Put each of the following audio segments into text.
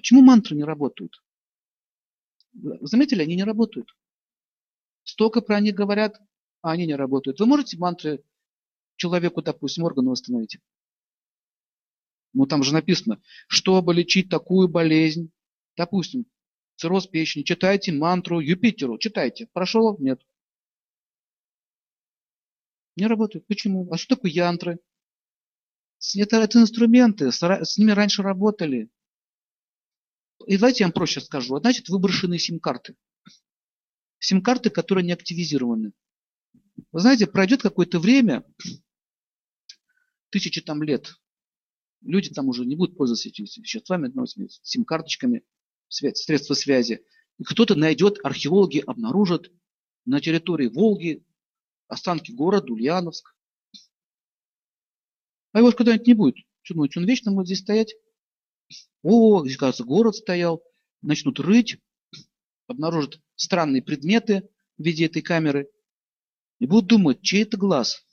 Почему мантры не работают? Заметили, они не работают. Столько про них говорят, а они не работают. Вы можете мантры человеку, допустим, органы восстановить? Ну, там же написано, чтобы лечить такую болезнь, допустим, цирроз печени, читайте мантру Юпитеру, читайте. Прошел? Нет. Не работает. Почему? А что такое янтры? Это, это инструменты, с ними раньше работали. И давайте я вам проще скажу. Значит, выброшенные сим-карты. Сим-карты, которые не активизированы. Вы знаете, пройдет какое-то время, тысячи там лет, люди там уже не будут пользоваться веществами, сим-карточками, средства связи. И кто-то найдет, археологи обнаружат на территории Волги останки города Ульяновск. А его когда-нибудь не будет. Что думаете, он вечно будет здесь стоять? О, здесь, кажется, город стоял. Начнут рыть, обнаружат странные предметы в виде этой камеры. И будут думать, чей это глаз?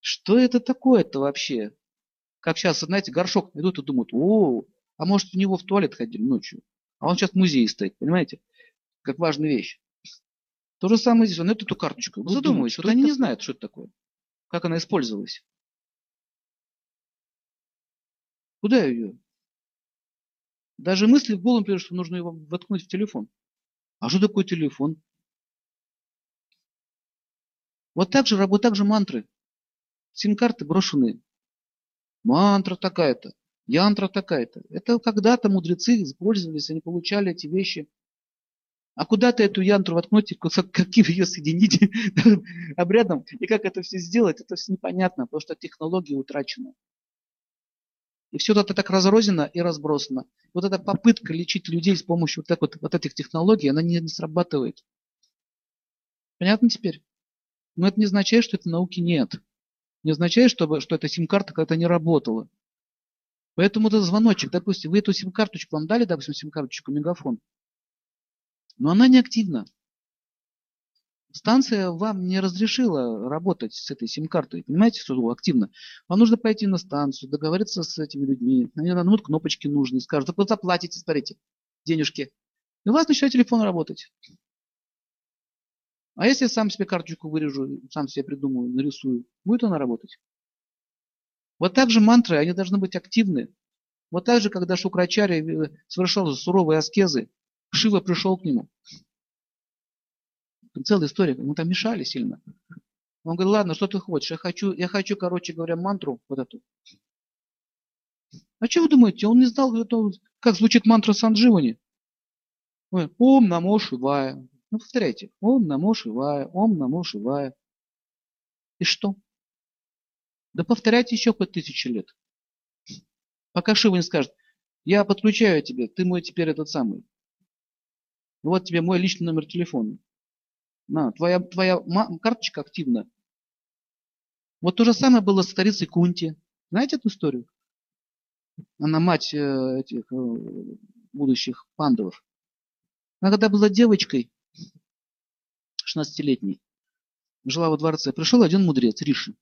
Что это такое-то вообще? Как сейчас, знаете, горшок идут и думают, о, а может в него в туалет ходили ночью. А он сейчас в музее стоит, понимаете? Как важная вещь. То же самое здесь. Он эту карточку. Вы задумываетесь, вот они не знают, что это такое. Как она использовалась. Куда ее? Даже мысли в голову придет, что нужно его воткнуть в телефон. А что такое телефон? Вот так же работают так же мантры. Сим-карты брошенные. Мантра такая-то, янтра такая-то. Это когда-то мудрецы использовались, они получали эти вещи. А куда ты эту янтру воткнуть, каким ее соединить обрядом, и как это все сделать, это все непонятно, потому что технология утрачена. И все это так разрознено и разбросано. Вот эта попытка лечить людей с помощью вот, так вот, вот этих технологий, она не, не срабатывает. Понятно теперь? Но это не означает, что этой науки нет. Не означает, что, что эта сим-карта когда-то не работала. Поэтому это звоночек. Допустим, вы эту сим-карточку вам дали, допустим, сим-карточку Мегафон. Но она не активна. Станция вам не разрешила работать с этой сим-картой. Понимаете, что активно? Вам нужно пойти на станцию, договориться с этими людьми. Они ну, вот кнопочки нужны. Скажут, вы заплатите, смотрите, денежки. И у вас начинает телефон работать. А если я сам себе карточку вырежу, сам себе придумаю, нарисую, будет она работать? Вот так же мантры, они должны быть активны. Вот так же, когда Шукрачари э, совершал суровые аскезы, Шива пришел к нему. Целая история, ему там мешали сильно. Он говорит, ладно, что ты хочешь? Я хочу, я хочу, короче говоря, мантру вот эту. А что вы думаете, он не знал, как звучит мантра Сандживани? Ом намо Шивая. Ну, повторяйте. Ом намо Шивая, ом намо Шивая. И что? Да повторяйте еще по тысячи лет. Пока Шива не скажет, я подключаю тебе, ты мой теперь этот самый. Вот тебе мой личный номер телефона. На, твоя, твоя карточка активна. Вот то же самое было с старицей Кунти. Знаете эту историю? Она мать э, этих э, будущих пандовов. Она когда была девочкой, 16-летней, жила во дворце, пришел один мудрец, Риши.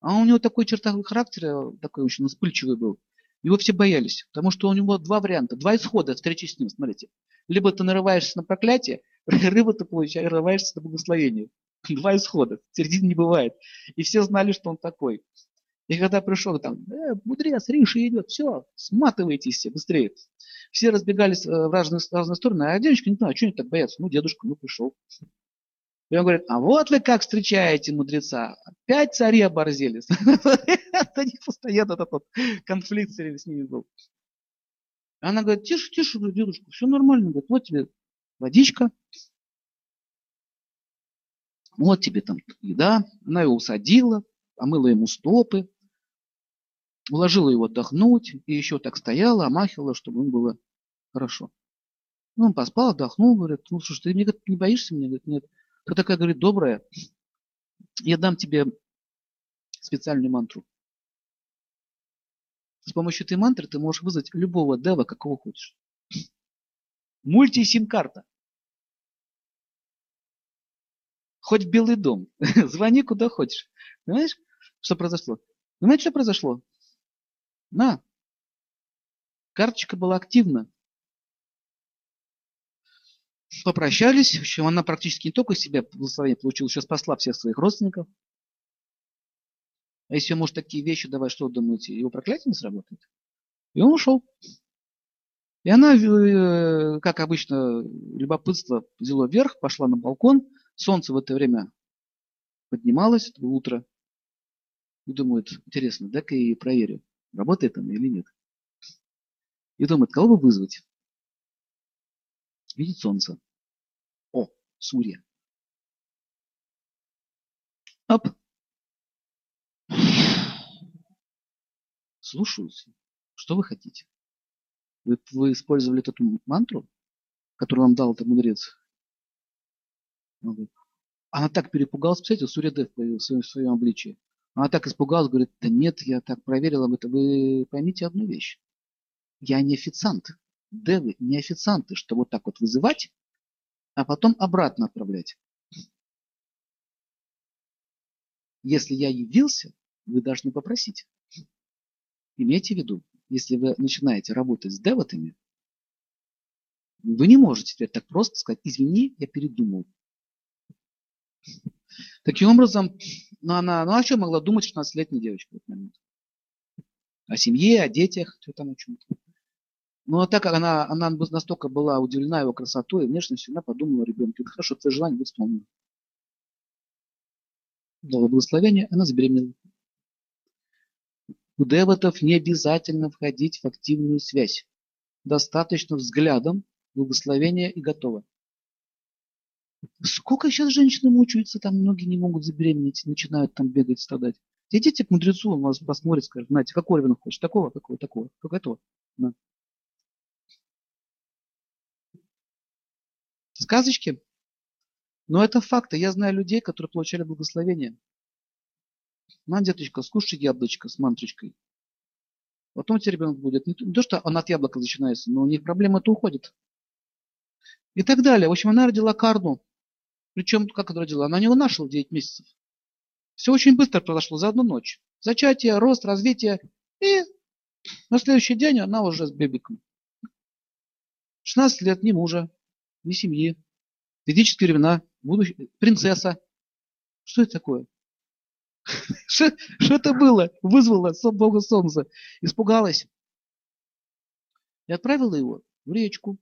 А у него такой черта характера, такой очень вспыльчивый был. Его все боялись, потому что у него два варианта, два исхода встречи с ним, смотрите. Либо ты нарываешься на проклятие, либо ты получаешь, нарываешься на благословение. Два исхода, середины не бывает. И все знали, что он такой. И когда пришел там, э, мудрец, Риша идет, все, сматывайтесь все быстрее. Все разбегались э, в разные, разные стороны, а девочка не знаю, что они так боятся. Ну, дедушка, ну, пришел. И он говорит, а вот вы как встречаете мудреца. Опять цари оборзели. У них постоянно этот конфликт с ними был. Она говорит, тише, тише, дедушка, все нормально. Говорит, вот тебе водичка, вот тебе там еда. Она его усадила, помыла ему стопы, уложила его отдохнуть, и еще так стояла, омахивала, чтобы ему было хорошо. Ну, он поспал, отдохнул, говорит, ну, слушай, ты мне не боишься меня? Говорит, нет. Ты такая, говорит, добрая, я дам тебе специальную мантру. С помощью этой мантры ты можешь вызвать любого дева, какого хочешь. Мульти-сим-карта. Хоть в Белый дом. Звони куда хочешь. Понимаешь, что произошло? Понимаете, что произошло? На. Карточка была активна. Попрощались. В она практически не только себя благословение получила, еще спасла всех своих родственников. А если может такие вещи давай, что думаете, его проклятие не сработает? И он ушел. И она, э, как обычно, любопытство взяло вверх, пошла на балкон. Солнце в это время поднималось, это утро. И думает, интересно, дай-ка я проверю, работает она или нет. И думает, кого бы вызвать? Видит солнце. О, Сурья. Оп. Слушаюсь. Что вы хотите? Вы, вы использовали эту мантру, которую вам дал этот мудрец? Она так перепугалась, представляете, Сурядев появился в своем обличии. Она так испугалась, говорит, да нет, я так проверила это. Вы поймите одну вещь. Я не официант. Девы не официанты, что вот так вот вызывать, а потом обратно отправлять. Если я явился, вы должны попросить. Имейте в виду, если вы начинаете работать с девотами, вы не можете теперь так просто сказать, извини, я передумал. Таким образом, ну она, ну а что могла думать 16-летняя девочка в этот момент? О семье, о детях, что там о чем-то. Ну, а так как она, она настолько была удивлена его красотой и внешностью, она подумала о ребенке. Хорошо, твое желание будет исполнено. Дала благословение, она забеременела. У девотов не обязательно входить в активную связь. Достаточно взглядом, благословения и готово. Сколько сейчас женщины мучаются, там многие не могут забеременеть, начинают там бегать, страдать. Идите к мудрецу, он вас посмотрит, скажет, знаете, какого ребенка хочешь, такого, такого, такого, как этого. Да. Сказочки? Но это факты. Я знаю людей, которые получали благословение. На, деточка, скушай яблочко с мантрочкой. Потом тебе ребенок будет. Не то, что он от яблока начинается, но у них проблема-то уходит. И так далее. В общем, она родила Карну. Причем, как она родила? Она не вынашивала 9 месяцев. Все очень быстро произошло за одну ночь. Зачатие, рост, развитие. И на следующий день она уже с бебиком. 16 лет, ни мужа, ни семьи. Ведические времена, будущее, принцесса. Что это такое? Что это было? Вызвало Бога Солнца. Испугалась. И отправила его в речку.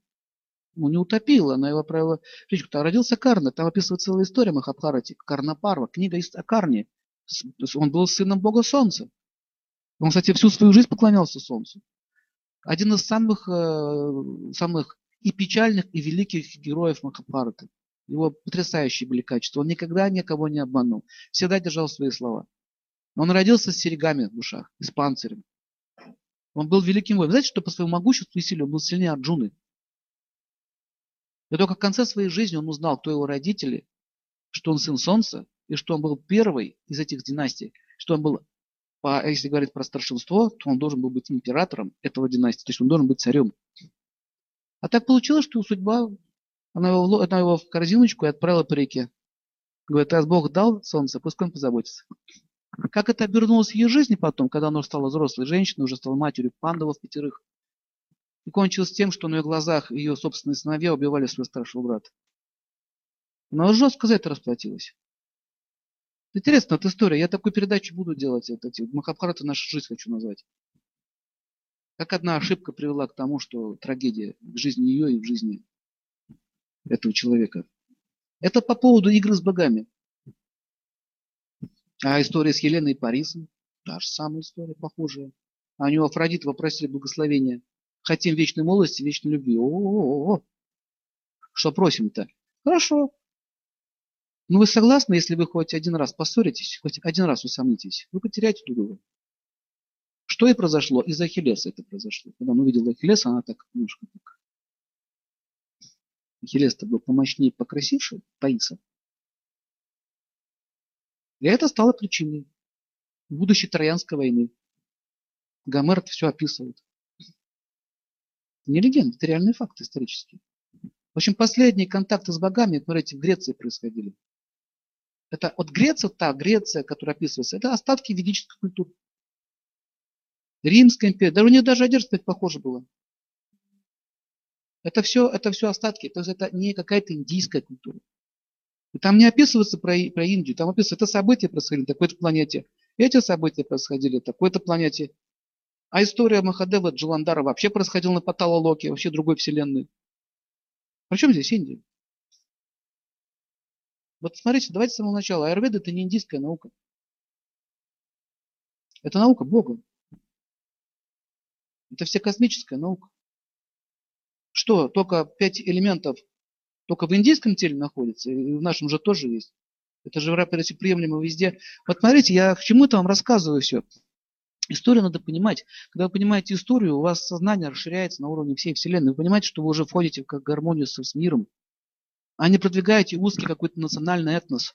Ну, не утопила, она его отправила в речку. Там родился Карна. Там описывается целая история Махабхарати. Карнапарва, книга о Карне. Он был сыном Бога Солнца. Он, кстати, всю свою жизнь поклонялся Солнцу. Один из самых, э, самых и печальных, и великих героев Махабхараты. Его потрясающие были качества. Он никогда никого не обманул. Всегда держал свои слова. Он родился с серьгами в ушах и с панцирем. Он был великим воином. Знаете, что по своему могуществу и силе он был сильнее Арджуны. И только в конце своей жизни он узнал, кто его родители, что он сын солнца, и что он был первый из этих династий, что он был, по, если говорить про старшинство, то он должен был быть императором этого династии, то есть он должен быть царем. А так получилось, что судьба, она его, она его в корзиночку и отправила по реке. Говорит, раз Бог дал солнце, пускай он позаботится. Как это обернулось в ее жизни потом, когда она стала взрослой женщиной, уже стала матерью пандовов пятерых. И кончилось тем, что на ее глазах ее собственные сыновья убивали своего старшего брата. Она жестко за это расплатилась. Интересно, эта история. Я такую передачу буду делать. Это, Махабхарата наша жизнь хочу назвать. Как одна ошибка привела к тому, что трагедия в жизни ее и в жизни этого человека. Это по поводу игры с богами. А история с Еленой и Парисом, та же самая история, похожая. А у него Афродит попросили благословения. Хотим вечной молодости, вечной любви. О-о-о. Что просим-то? Хорошо. Ну вы согласны, если вы хоть один раз поссоритесь, хоть один раз усомнитесь, вы потеряете друг друга. Что и произошло? Из Ахиллеса это произошло. Когда он увидел Ахиллеса, она так немножко так. Ахиллес-то был помощнее, покрасивше Таиса. И это стало причиной будущей Троянской войны. Гомер это все описывает. Не легенда, это реальные факты исторические. В общем, последние контакты с богами, смотрите, в Греции происходили. Это от Греции, та Греция, которая описывается, это остатки ведической культуры. Римская империя. Даже у них даже одежда похожа была. Это все, это все остатки. То есть это не какая-то индийская культура. И там не описывается про, про Индию, там описывается, это события происходили на такой-то планете, эти события происходили на такой-то планете. А история Махадева Джаландара вообще происходила на Паталалоке, вообще другой вселенной. Причем здесь Индия? Вот смотрите, давайте с самого начала. Аюрведа это не индийская наука. Это наука Бога. Это все космическая наука. Что, только пять элементов только в индийском теле находится, и в нашем же тоже есть. Это же приемлемо везде. Вот смотрите, я к чему это вам рассказываю все. Историю надо понимать. Когда вы понимаете историю, у вас сознание расширяется на уровне всей Вселенной. Вы понимаете, что вы уже входите в как гармонию с, миром, а не продвигаете узкий какой-то национальный этнос.